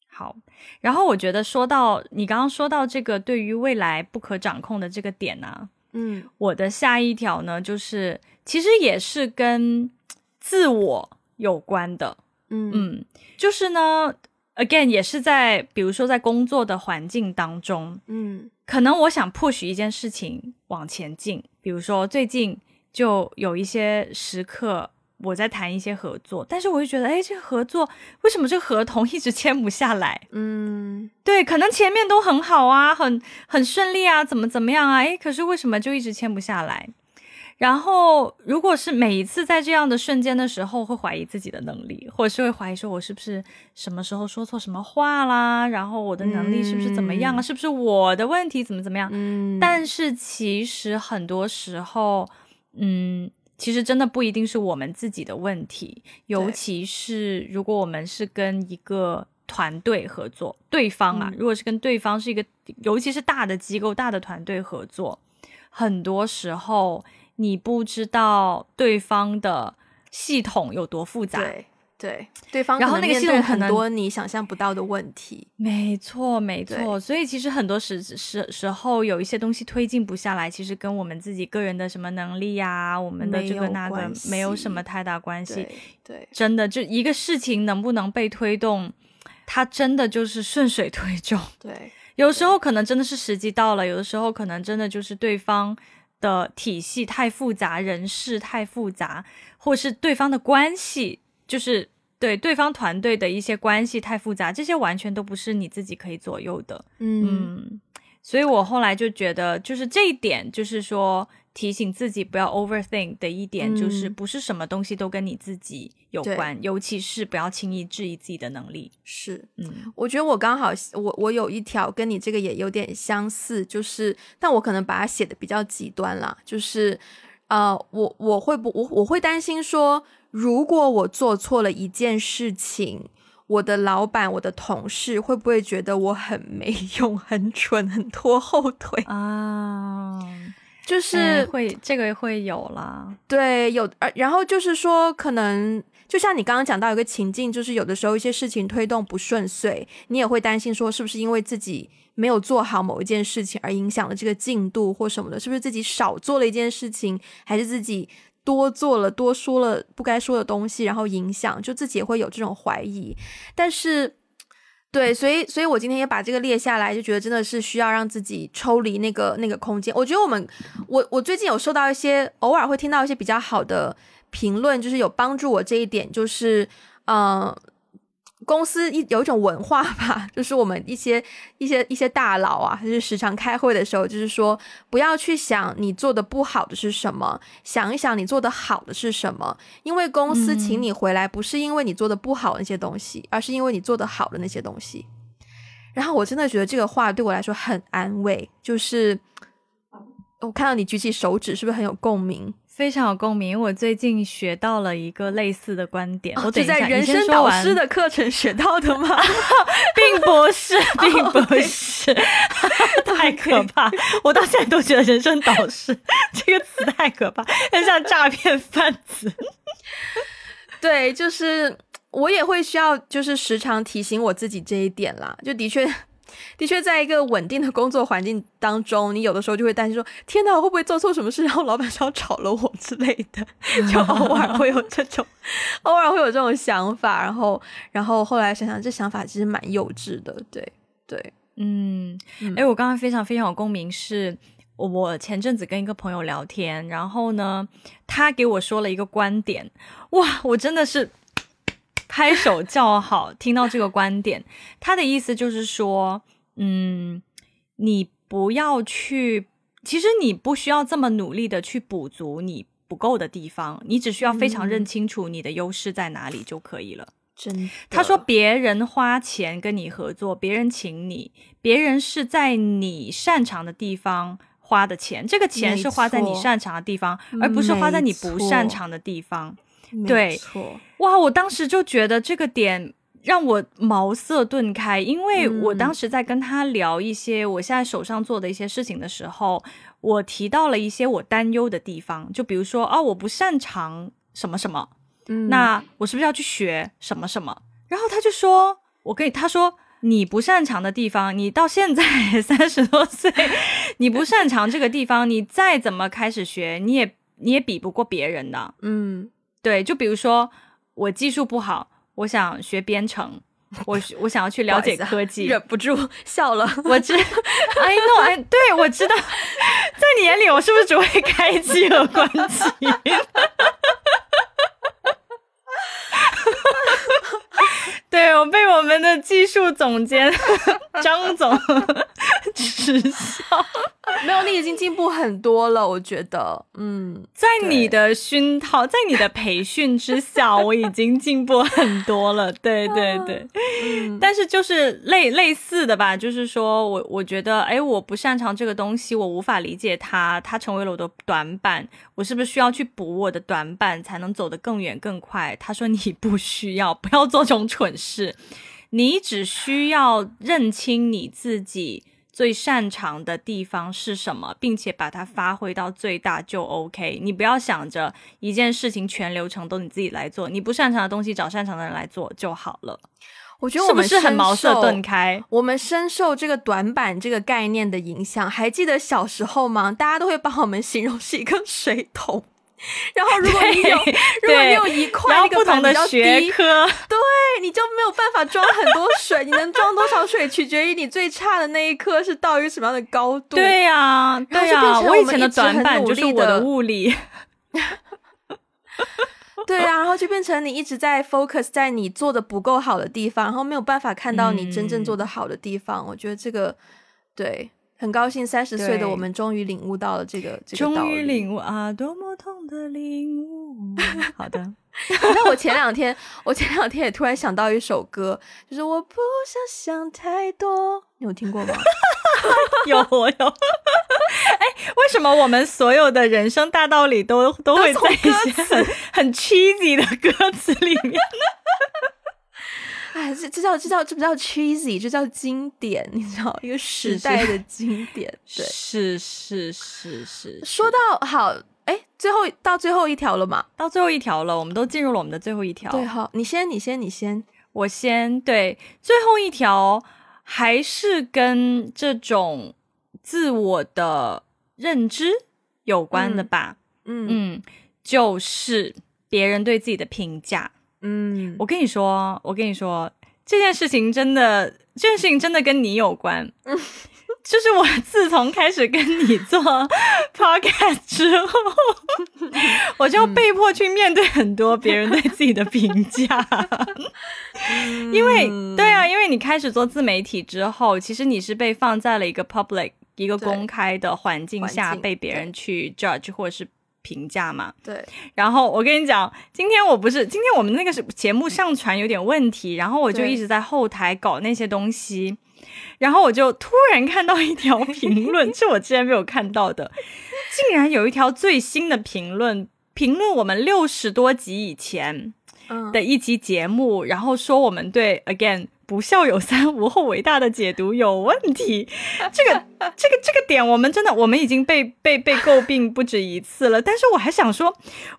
[SPEAKER 1] 好。然后我觉得说到你刚刚说到这个对于未来不可掌控的这个点呢，
[SPEAKER 2] 嗯，
[SPEAKER 1] 我的下一条呢，就是其实也是跟自我有关的，
[SPEAKER 2] 嗯
[SPEAKER 1] 嗯，就是呢，again 也是在比如说在工作的环境当中，
[SPEAKER 2] 嗯，
[SPEAKER 1] 可能我想 push 一件事情往前进，比如说最近就有一些时刻。我在谈一些合作，但是我就觉得，哎，这个合作为什么这个合同一直签不下来？
[SPEAKER 2] 嗯，
[SPEAKER 1] 对，可能前面都很好啊，很很顺利啊，怎么怎么样啊？哎，可是为什么就一直签不下来？然后，如果是每一次在这样的瞬间的时候，会怀疑自己的能力，或者是会怀疑说，我是不是什么时候说错什么话啦？然后我的能力是不是怎么样啊？是不是我的问题？怎么怎么样？
[SPEAKER 2] 嗯，
[SPEAKER 1] 但是其实很多时候，嗯。其实真的不一定是我们自己的问题，尤其是如果我们是跟一个团队合作，对方啊，如果是跟对方是一个，尤其是大的机构、大的团队合作，很多时候你不知道对方的系统有多复杂。
[SPEAKER 2] 对对方，
[SPEAKER 1] 然后那个系统
[SPEAKER 2] 很多你想象不到的问题，
[SPEAKER 1] 没错没错。所以其实很多时时时候有一些东西推进不下来，其实跟我们自己个人的什么能力呀，我们的这个那个没有什么太大关系。
[SPEAKER 2] 对，
[SPEAKER 1] 真的就一个事情能不能被推动，它真的就是顺水推舟。
[SPEAKER 2] 对，
[SPEAKER 1] 有时候可能真的是时机到了，有的时候可能真的就是对方的体系太复杂，人事太复杂，或是对方的关系。就是对对方团队的一些关系太复杂，这些完全都不是你自己可以左右的。嗯，所以我后来就觉得，就是这一点，就是说提醒自己不要 overthink 的一点，就是不是什么东西都跟你自己有关，尤其是不要轻易质疑自己的能力。
[SPEAKER 2] 是，
[SPEAKER 1] 嗯，
[SPEAKER 2] 我觉得我刚好，我我有一条跟你这个也有点相似，就是但我可能把它写的比较极端啦，就是呃，我我会不我我会担心说。如果我做错了一件事情，我的老板、我的同事会不会觉得我很没用、很蠢、很拖后腿
[SPEAKER 1] 啊？
[SPEAKER 2] 就是
[SPEAKER 1] 会这个会有啦，
[SPEAKER 2] 对，有。然后就是说，可能就像你刚刚讲到一个情境，就是有的时候一些事情推动不顺遂，你也会担心说，是不是因为自己没有做好某一件事情而影响了这个进度或什么的？是不是自己少做了一件事情，还是自己？多做了，多说了不该说的东西，然后影响，就自己也会有这种怀疑。但是，对，所以，所以我今天也把这个列下来，就觉得真的是需要让自己抽离那个那个空间。我觉得我们，我我最近有收到一些，偶尔会听到一些比较好的评论，就是有帮助我这一点，就是，嗯。公司一有一种文化吧，就是我们一些一些一些大佬啊，就是时常开会的时候，就是说不要去想你做的不好的是什么，想一想你做的好的是什么。因为公司请你回来，不是因为你做的不好那些东西，而是因为你做的好的那些东西。然后我真的觉得这个话对我来说很安慰，就是我看到你举起手指，是不是很有共鸣？
[SPEAKER 1] 非常有共鸣。我最近学到了一个类似的观点，我
[SPEAKER 2] 是在人生导师的课程学到的吗？
[SPEAKER 1] 并不是，并不是，太可怕！我到现在都觉得“人生导师 ”这个词太可怕，很像诈骗贩子。
[SPEAKER 2] 对，就是我也会需要，就是时常提醒我自己这一点啦。就的确。的确，在一个稳定的工作环境当中，你有的时候就会担心说：“天哪，我会不会做错什么事，然后老板是要炒了我之类的？”就偶尔会有这种，偶尔会有这种想法。然后，然后后来想想，这想法其实蛮幼稚的。对，对，
[SPEAKER 1] 嗯，哎，我刚刚非常非常有共鸣，是我前阵子跟一个朋友聊天，然后呢，他给我说了一个观点，哇，我真的是。拍手叫好，听到这个观点，他的意思就是说，嗯，你不要去，其实你不需要这么努力的去补足你不够的地方，你只需要非常认清楚你的优势在哪里就可以了。
[SPEAKER 2] 真，
[SPEAKER 1] 他说别人花钱跟你合作，别人请你，别人是在你擅长的地方花的钱，这个钱是花在你擅长的地方，而不是花在你不擅长的地方。对，哇！我当时就觉得这个点让我茅塞顿开，因为我当时在跟他聊一些我现在手上做的一些事情的时候，我提到了一些我担忧的地方，就比如说啊，我不擅长什么什么，那我是不是要去学什么什么？然后他就说，我跟你他说，你不擅长的地方，你到现在 三十多岁，你不擅长这个地方，你再怎么开始学，你也你也比不过别人的，嗯。对，就比如说我技术不好，我想学编程，我我想要去了解科技，
[SPEAKER 2] 忍不住笑了。
[SPEAKER 1] 我知，哎，no，哎，对我知道，在你眼里，我是不是只会开机和关机？对我被我们的技术总监 张总 耻笑，
[SPEAKER 2] 没有，你已经进步很多了，我觉得，嗯，
[SPEAKER 1] 在你的熏陶，在你的培训之下，我已经进步很多了，对对对，但是就是类类似的吧，就是说我我觉得，哎，我不擅长这个东西，我无法理解它，它成为了我的短板，我是不是需要去补我的短板，才能走得更远更快？他说你不需要，不要做这种蠢事。你只需要认清你自己最擅长的地方是什么，并且把它发挥到最大就 OK。你不要想着一件事情全流程都你自己来做，你不擅长的东西找擅长的人来做就好了。
[SPEAKER 2] 我觉得我们
[SPEAKER 1] 是很茅塞顿开，
[SPEAKER 2] 我们深受这个短板这个概念的影响。还记得小时候吗？大家都会帮我们形容是一个水桶。然后，如果你有，如果你有一块那个
[SPEAKER 1] 不同的学科，
[SPEAKER 2] 对，你就没有办法装很多水。你能装多少水，取决于你最差的那一颗是到于什么样的高度。
[SPEAKER 1] 对呀，对呀，我以前的短板就是我的物理。
[SPEAKER 2] 对啊，然后就变成你一直在 focus 在你做的不够好的地方，然后没有办法看到你真正做的好的地方。我觉得这个对。很高兴三十岁的我们终于领悟到了这个这个
[SPEAKER 1] 终于领悟啊，多么痛的领悟！好的，
[SPEAKER 2] 那我前两天我前两天也突然想到一首歌，就是我不想想太多，你有听过吗？
[SPEAKER 1] 有我有。哎，为什么我们所有的人生大道理都都会在一些很很 cheesy 的歌词
[SPEAKER 2] 叫这叫这不叫 cheesy，这叫经典，你知道，一个时代的经典。对，
[SPEAKER 1] 是是是是。
[SPEAKER 2] 说到好，哎，最后到最后一条了嘛？
[SPEAKER 1] 到最后一条了，我们都进入了我们的最后一条。
[SPEAKER 2] 对，好，你先，你先，你先，
[SPEAKER 1] 我先。对，最后一条还是跟这种自我的认知有关的吧？嗯嗯，就是别人对自己的评价。嗯，我跟你说，我跟你说，这件事情真的，这件事情真的跟你有关。嗯，就是我自从开始跟你做 podcast 之后，我就被迫去面对很多别人对自己的评价。因为，对啊，因为你开始做自媒体之后，其实你是被放在了一个 public 一个公开的环境下，被别人去 judge 或者是。评价嘛，
[SPEAKER 2] 对。
[SPEAKER 1] 然后我跟你讲，今天我不是今天我们那个是节目上传有点问题，然后我就一直在后台搞那些东西，然后我就突然看到一条评论，是我之前没有看到的，竟然有一条最新的评论，评论我们六十多集以前的一集节目，然后说我们对 again。不孝有三，无后为大的解读有问题。这个、这个、这个点，我们真的，我们已经被被被诟病不止一次了。但是我还想说，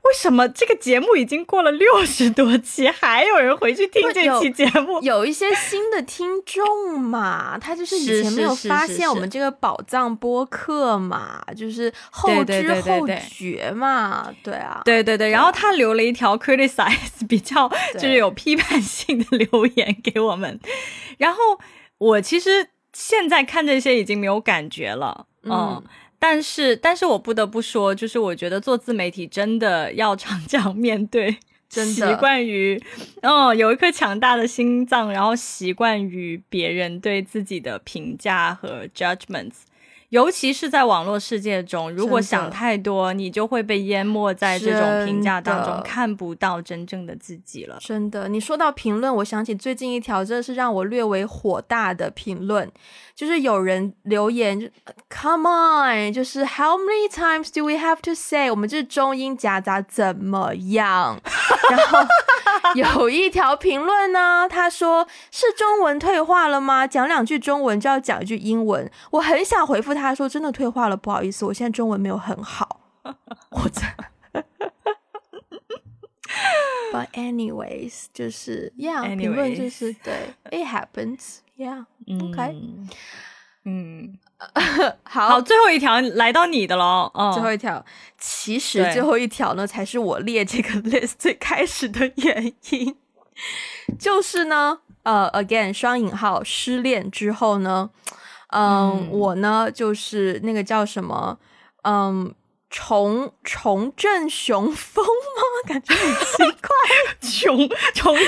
[SPEAKER 1] 为什么这个节目已经过了六十多期，还有人回去听这期节目？
[SPEAKER 2] 有一些新的听众嘛，他就是以前没有发现我们这个宝藏播客嘛，就是后知后觉嘛，对啊，
[SPEAKER 1] 对对对。然后他留了一条 criticize 比较就是有批判性的留言给我们。然后我其实现在看这些已经没有感觉了，嗯，但是但是我不得不说，就是我觉得做自媒体真的要常常面对，习惯于，哦，有一颗强大的心脏，然后习惯于别人对自己的评价和 judgments。尤其是在网络世界中，如果想太多，你就会被淹没在这种评价当中，看不到真正的自己了。
[SPEAKER 2] 真的，你说到评论，我想起最近一条真的是让我略微火大的评论。就是有人留言，就 Come on，就是 How many times do we have to say？我们这中英夹杂怎么样？然后 有一条评论呢，他说是中文退化了吗？讲两句中文就要讲一句英文。我很想回复他说，真的退化了，不好意思，我现在中文没有很好。我在。But anyways，就是 Yeah，评论就是对，It Yeah，OK，
[SPEAKER 1] 嗯，好，最后一条来到你的喽。
[SPEAKER 2] 最后一条，其实最后一条呢，才是我列这个 list 最开始的原因。就是呢，呃，again 双引号失恋之后呢，嗯，我呢就是那个叫什么，嗯。重重振雄风吗？感觉很奇怪。
[SPEAKER 1] 重重振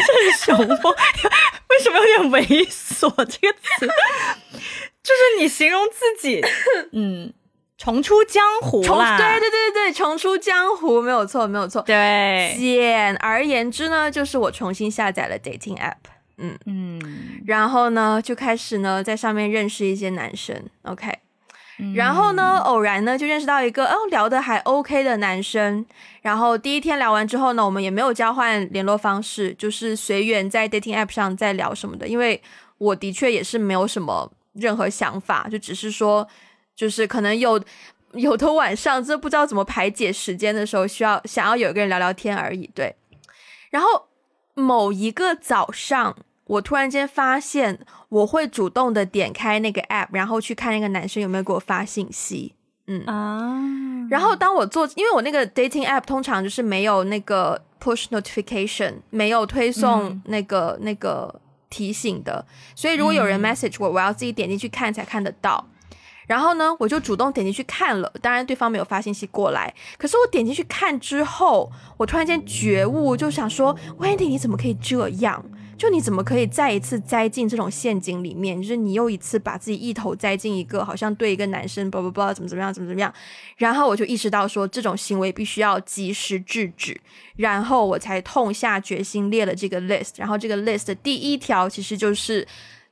[SPEAKER 1] 雄风，为什么有点猥琐这个词？就是你形容自己，嗯，重出江湖啦。
[SPEAKER 2] 对对对对重出江湖没有错，没有错。
[SPEAKER 1] 对，
[SPEAKER 2] 简而言之呢，就是我重新下载了 dating app，嗯嗯，然后呢，就开始呢在上面认识一些男生。OK。然后呢，偶然呢就认识到一个哦聊得还 OK 的男生。然后第一天聊完之后呢，我们也没有交换联络方式，就是随缘在 dating app 上在聊什么的。因为我的确也是没有什么任何想法，就只是说，就是可能有有的晚上真的不知道怎么排解时间的时候，需要想要有一个人聊聊天而已。对。然后某一个早上。我突然间发现，我会主动的点开那个 app，然后去看那个男生有没有给我发信息。嗯啊，然后当我做，因为我那个 dating app 通常就是没有那个 push notification，没有推送那个那个提醒的，所以如果有人 message 我，我要自己点进去看才看得到。然后呢，我就主动点进去看了，当然对方没有发信息过来。可是我点进去看之后，我突然间觉悟，就想说，Wendy 你怎么可以这样？就你怎么可以再一次栽进这种陷阱里面？就是你又一次把自己一头栽进一个好像对一个男生不不不怎么怎么样怎么怎么样，然后我就意识到说这种行为必须要及时制止，然后我才痛下决心列了这个 list。然后这个 list 的第一条其实就是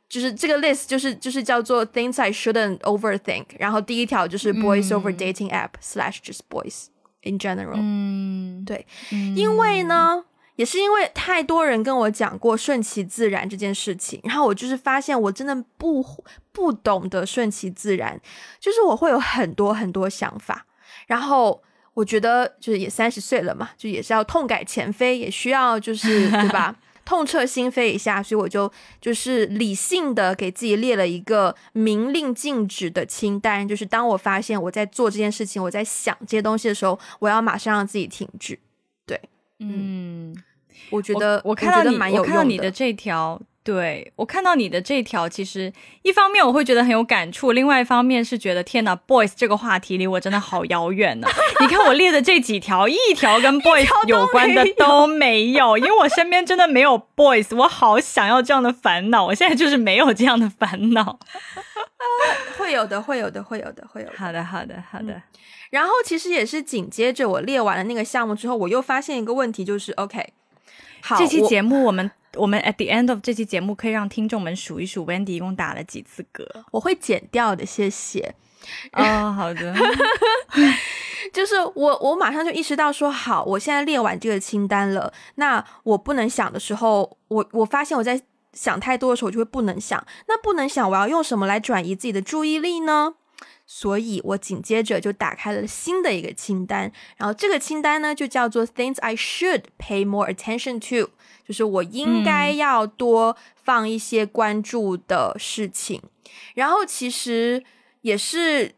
[SPEAKER 2] 就是这个 list 就是就是叫做 things I shouldn't overthink。然后第一条就是 boys over dating app slash just boys in general。嗯，对，因为呢。也是因为太多人跟我讲过顺其自然这件事情，然后我就是发现我真的不不懂得顺其自然，就是我会有很多很多想法，然后我觉得就是也三十岁了嘛，就也是要痛改前非，也需要就是对吧，痛彻心扉一下，所以我就就是理性的给自己列了一个明令禁止的清单，就是当我发现我在做这件事情，我在想这些东西的时候，我要马上让自己停止。对，嗯。我觉得
[SPEAKER 1] 我看到你，
[SPEAKER 2] 我
[SPEAKER 1] 看到你的这条，对我看到你的这条，其实一方面我会觉得很有感触，另外一方面是觉得天呐，boys 这个话题离我真的好遥远呢。你看我列的这几条，一条跟 boys 有关的都没有，因为我身边真的没有 boys，我好想要这样的烦恼，我现在就是没有这样的烦恼。
[SPEAKER 2] 会有的，会有的，会有的，会有的。
[SPEAKER 1] 好的，好的，好的。
[SPEAKER 2] 然后其实也是紧接着我列完了那个项目之后，我又发现一个问题，就是 OK。
[SPEAKER 1] 这期节目，我们我们 at the end of 这期节目可以让听众们数一数 Wendy 一共打了几次嗝。
[SPEAKER 2] 我会剪掉的，谢谢。
[SPEAKER 1] 哦，好的。
[SPEAKER 2] 就是我我马上就意识到说，好，我现在列完这个清单了，那我不能想的时候，我我发现我在想太多的时候，我就会不能想。那不能想，我要用什么来转移自己的注意力呢？所以我紧接着就打开了新的一个清单，然后这个清单呢就叫做 Things I should pay more attention to，就是我应该要多放一些关注的事情。然后其实也是，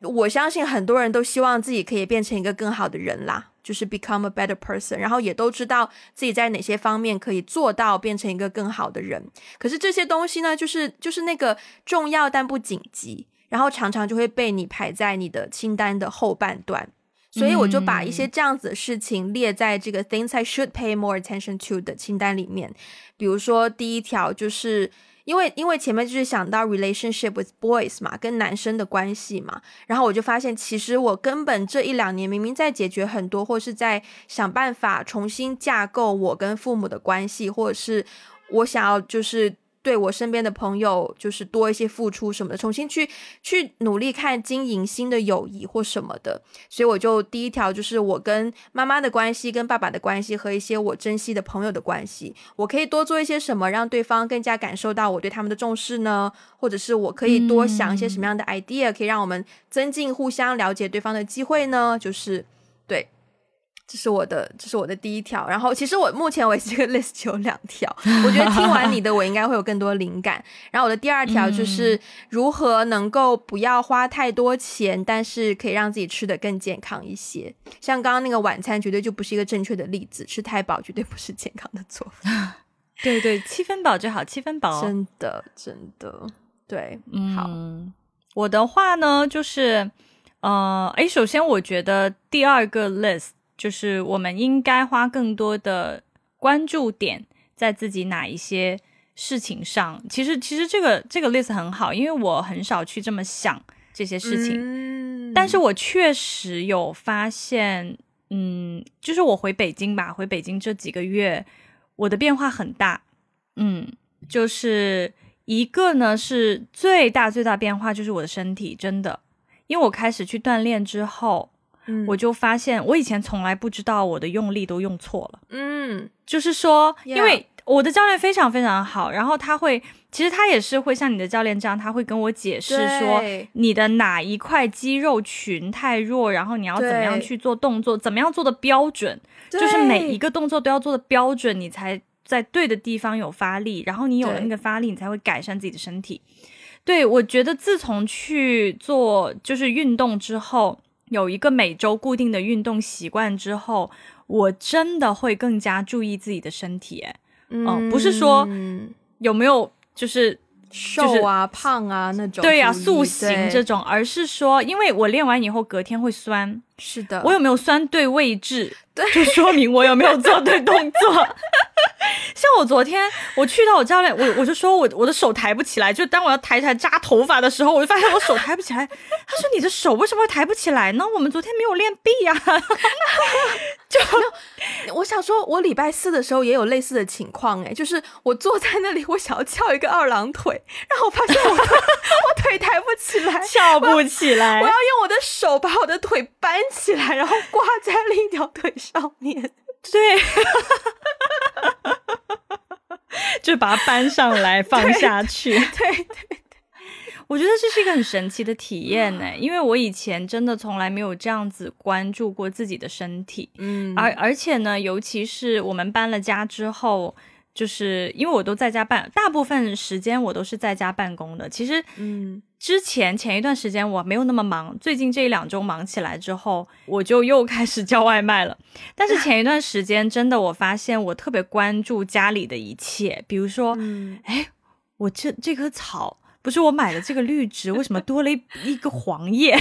[SPEAKER 2] 我相信很多人都希望自己可以变成一个更好的人啦，就是 become a better person，然后也都知道自己在哪些方面可以做到变成一个更好的人。可是这些东西呢，就是就是那个重要但不紧急。然后常常就会被你排在你的清单的后半段，所以我就把一些这样子的事情列在这个 things I should pay more attention to 的清单里面。比如说第一条就是因为因为前面就是想到 relationship with boys 嘛，跟男生的关系嘛，然后我就发现其实我根本这一两年明明在解决很多，或是在想办法重新架构我跟父母的关系，或者是我想要就是。对我身边的朋友，就是多一些付出什么的，重新去去努力看经营新的友谊或什么的。所以我就第一条就是我跟妈妈的关系、跟爸爸的关系和一些我珍惜的朋友的关系，我可以多做一些什么，让对方更加感受到我对他们的重视呢？或者是我可以多想一些什么样的 idea，可以让我们增进互相了解对方的机会呢？就是对。这是我的，这是我的第一条。然后，其实我目前为止这个 list 有两条。我觉得听完你的，我应该会有更多灵感。然后，我的第二条就是如何能够不要花太多钱，但是可以让自己吃的更健康一些。像刚刚那个晚餐，绝对就不是一个正确的例子。吃太饱绝对不是健康的做法。
[SPEAKER 1] 对对，七分饱就好，七分饱。
[SPEAKER 2] 真的，真的，对，嗯好。
[SPEAKER 1] 我的话呢，就是，呃，哎，首先我觉得第二个 list。就是我们应该花更多的关注点在自己哪一些事情上。其实，其实这个这个 list 很好，因为我很少去这么想这些事情。但是我确实有发现，嗯，就是我回北京吧，回北京这几个月，我的变化很大。嗯，就是一个呢是最大最大变化，就是我的身体真的，因为我开始去锻炼之后。我就发现，我以前从来不知道我的用力都用错了。嗯，就是说，因为我的教练非常非常好，然后他会，其实他也是会像你的教练这样，他会跟我解释说，你的哪一块肌肉群太弱，然后你要怎么样去做动作，怎么样做的标准，就是每一个动作都要做的标准，你才在对的地方有发力，然后你有了那个发力，你才会改善自己的身体。对我觉得，自从去做就是运动之后。有一个每周固定的运动习惯之后，我真的会更加注意自己的身体。嗯，不是说有没有就是
[SPEAKER 2] 瘦啊、胖啊那种，
[SPEAKER 1] 对呀，塑形这种，而是说，因为我练完以后隔天会酸。
[SPEAKER 2] 是的，
[SPEAKER 1] 我有没有酸对位置，对就说明我有没有做对动作。像我昨天我去到我教练，我我就说我我的手抬不起来，就当我要抬起来扎头发的时候，我就发现我手抬不起来。他说你的手为什么会抬不起来呢？我们昨天没有练臂呀。
[SPEAKER 2] 就我想说，我礼拜四的时候也有类似的情况，哎，就是我坐在那里，我想要翘一个二郎腿，然后我发现我 我腿抬不起来，
[SPEAKER 1] 翘不起来，
[SPEAKER 2] 我要用我的手把我的腿搬起来，然后挂在另一条腿上面。
[SPEAKER 1] 对，就把它搬上来放下去。
[SPEAKER 2] 对对对，
[SPEAKER 1] 我觉得这是一个很神奇的体验呢，因为我以前真的从来没有这样子关注过自己的身体。嗯，而而且呢，尤其是我们搬了家之后。就是因为我都在家办，大部分时间我都是在家办公的。其实，嗯，之前前一段时间我没有那么忙，最近这一两周忙起来之后，我就又开始叫外卖了。但是前一段时间真的，我发现我特别关注家里的一切，比如说，哎，我这这棵草不是我买的这个绿植，为什么多了一 一个黄叶？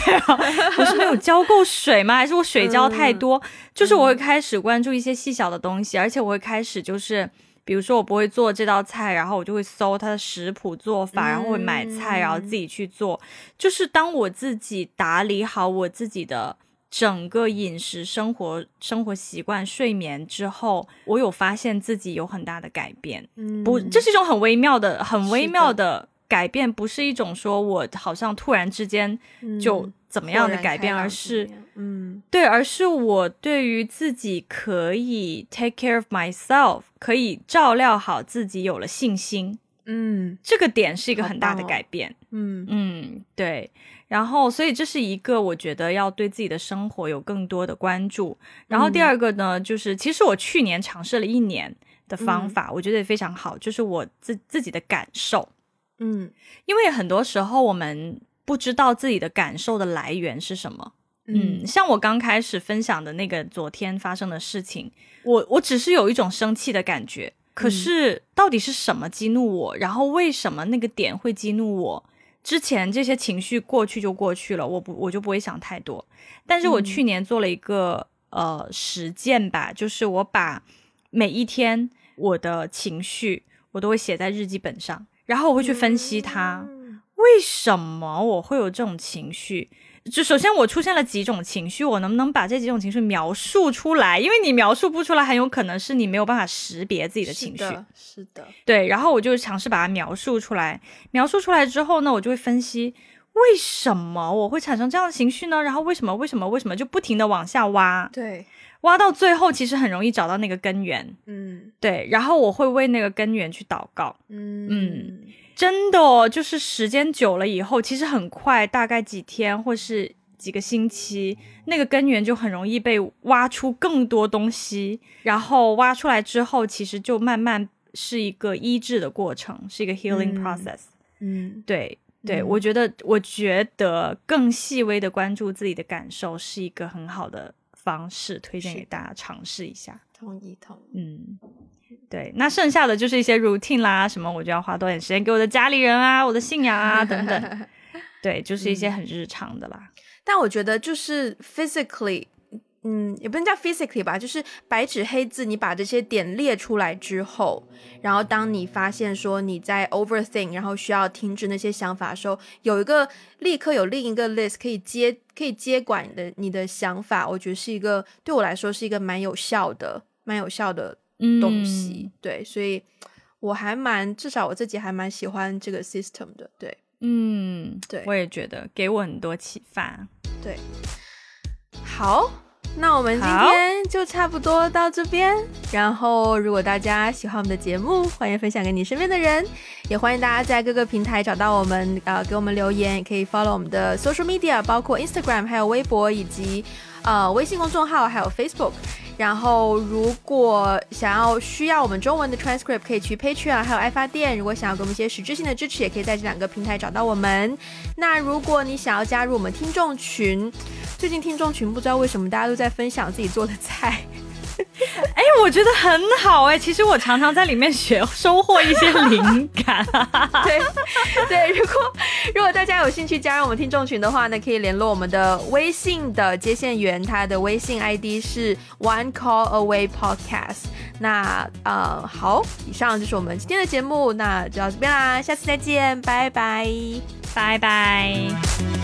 [SPEAKER 1] 我是没有浇够水吗？还是我水浇太多？就是我会开始关注一些细小的东西，而且我会开始就是。比如说我不会做这道菜，然后我就会搜它的食谱做法，然后会买菜，然后自己去做。就是当我自己打理好我自己的整个饮食、生活、生活习惯、睡眠之后，我有发现自己有很大的改变。嗯，不，这是一种很微妙的、很微妙的。改变不是一种说我好像突然之间就怎么样的改变，而是
[SPEAKER 2] 嗯，
[SPEAKER 1] 对，而是我对于自己可以 take care of myself，可以照料好自己有了信心。
[SPEAKER 2] 嗯，
[SPEAKER 1] 这个点是一个很大的改变。
[SPEAKER 2] 嗯
[SPEAKER 1] 嗯，对。然后，所以这是一个我觉得要对自己的生活有更多的关注。然后第二个呢，就是其实我去年尝试了一年的方法，我觉得也非常好，就是我自自己的感受。
[SPEAKER 2] 嗯，
[SPEAKER 1] 因为很多时候我们不知道自己的感受的来源是什么。嗯，像我刚开始分享的那个昨天发生的事情，我我只是有一种生气的感觉，可是到底是什么激怒我？然后为什么那个点会激怒我？之前这些情绪过去就过去了，我不我就不会想太多。但是我去年做了一个呃实践吧，就是我把每一天我的情绪我都会写在日记本上，然后我会去分析它为什么我会有这种情绪。就首先我出现了几种情绪，我能不能把这几种情绪描述出来？因为你描述不出来，很有可能是你没有办法识别自己的情绪。
[SPEAKER 2] 是的，
[SPEAKER 1] 对。然后我就尝试把它描述出来。描述出来之后呢，我就会分析为什么我会产生这样的情绪呢？然后为什么？为什么？为什么？就不停的往下挖。
[SPEAKER 2] 对。
[SPEAKER 1] 挖到最后，其实很容易找到那个根源。
[SPEAKER 2] 嗯。
[SPEAKER 1] 对。然后我会为那个根源去祷告。
[SPEAKER 2] 嗯嗯。
[SPEAKER 1] 真的哦，就是时间久了以后，其实很快，大概几天或是几个星期，那个根源就很容易被挖出更多东西。然后挖出来之后，其实就慢慢是一个医治的过程，是一个 healing process。
[SPEAKER 2] 嗯，
[SPEAKER 1] 对对，我觉得，我觉得更细微的关注自己的感受是一个很好的方式，推荐给大家尝试一下。
[SPEAKER 2] 同意，同
[SPEAKER 1] 意。嗯。对，那剩下的就是一些 routine 啦，什么我就要花多点时间给我的家里人啊，我的信仰啊等等。对，就是一些很日常的啦。
[SPEAKER 2] 但我觉得就是 physically，嗯，也不能叫 physically 吧，就是白纸黑字，你把这些点列出来之后，然后当你发现说你在 overthink，然后需要停止那些想法的时候，有一个立刻有另一个 list 可以接可以接管的你的想法，我觉得是一个对我来说是一个蛮有效的，蛮有效的。东西对，所以我还蛮至少我自己还蛮喜欢这个 system 的，对，
[SPEAKER 1] 嗯，
[SPEAKER 2] 对，
[SPEAKER 1] 我也觉得给我很多启发，
[SPEAKER 2] 对。好，那我们今天就差不多到这边。然后，如果大家喜欢我们的节目，欢迎分享给你身边的人，也欢迎大家在各个平台找到我们，呃，给我们留言，也可以 follow 我们的 social media，包括 Instagram，还有微博，以及呃微信公众号，还有 Facebook。然后，如果想要需要我们中文的 transcript，可以去 Patreon，还有爱发电。如果想要给我们一些实质性的支持，也可以在这两个平台找到我们。那如果你想要加入我们听众群，最近听众群不知道为什么大家都在分享自己做的菜。
[SPEAKER 1] 哎，我觉得很好哎，其实我常常在里面学 收获一些灵感。
[SPEAKER 2] 对对，如果如果大家有兴趣加入我们听众群的话呢，可以联络我们的微信的接线员，他的微信 ID 是 One Call Away Podcast。那呃，好，以上就是我们今天的节目，那就到这边啦，下次再见，拜拜，
[SPEAKER 1] 拜拜。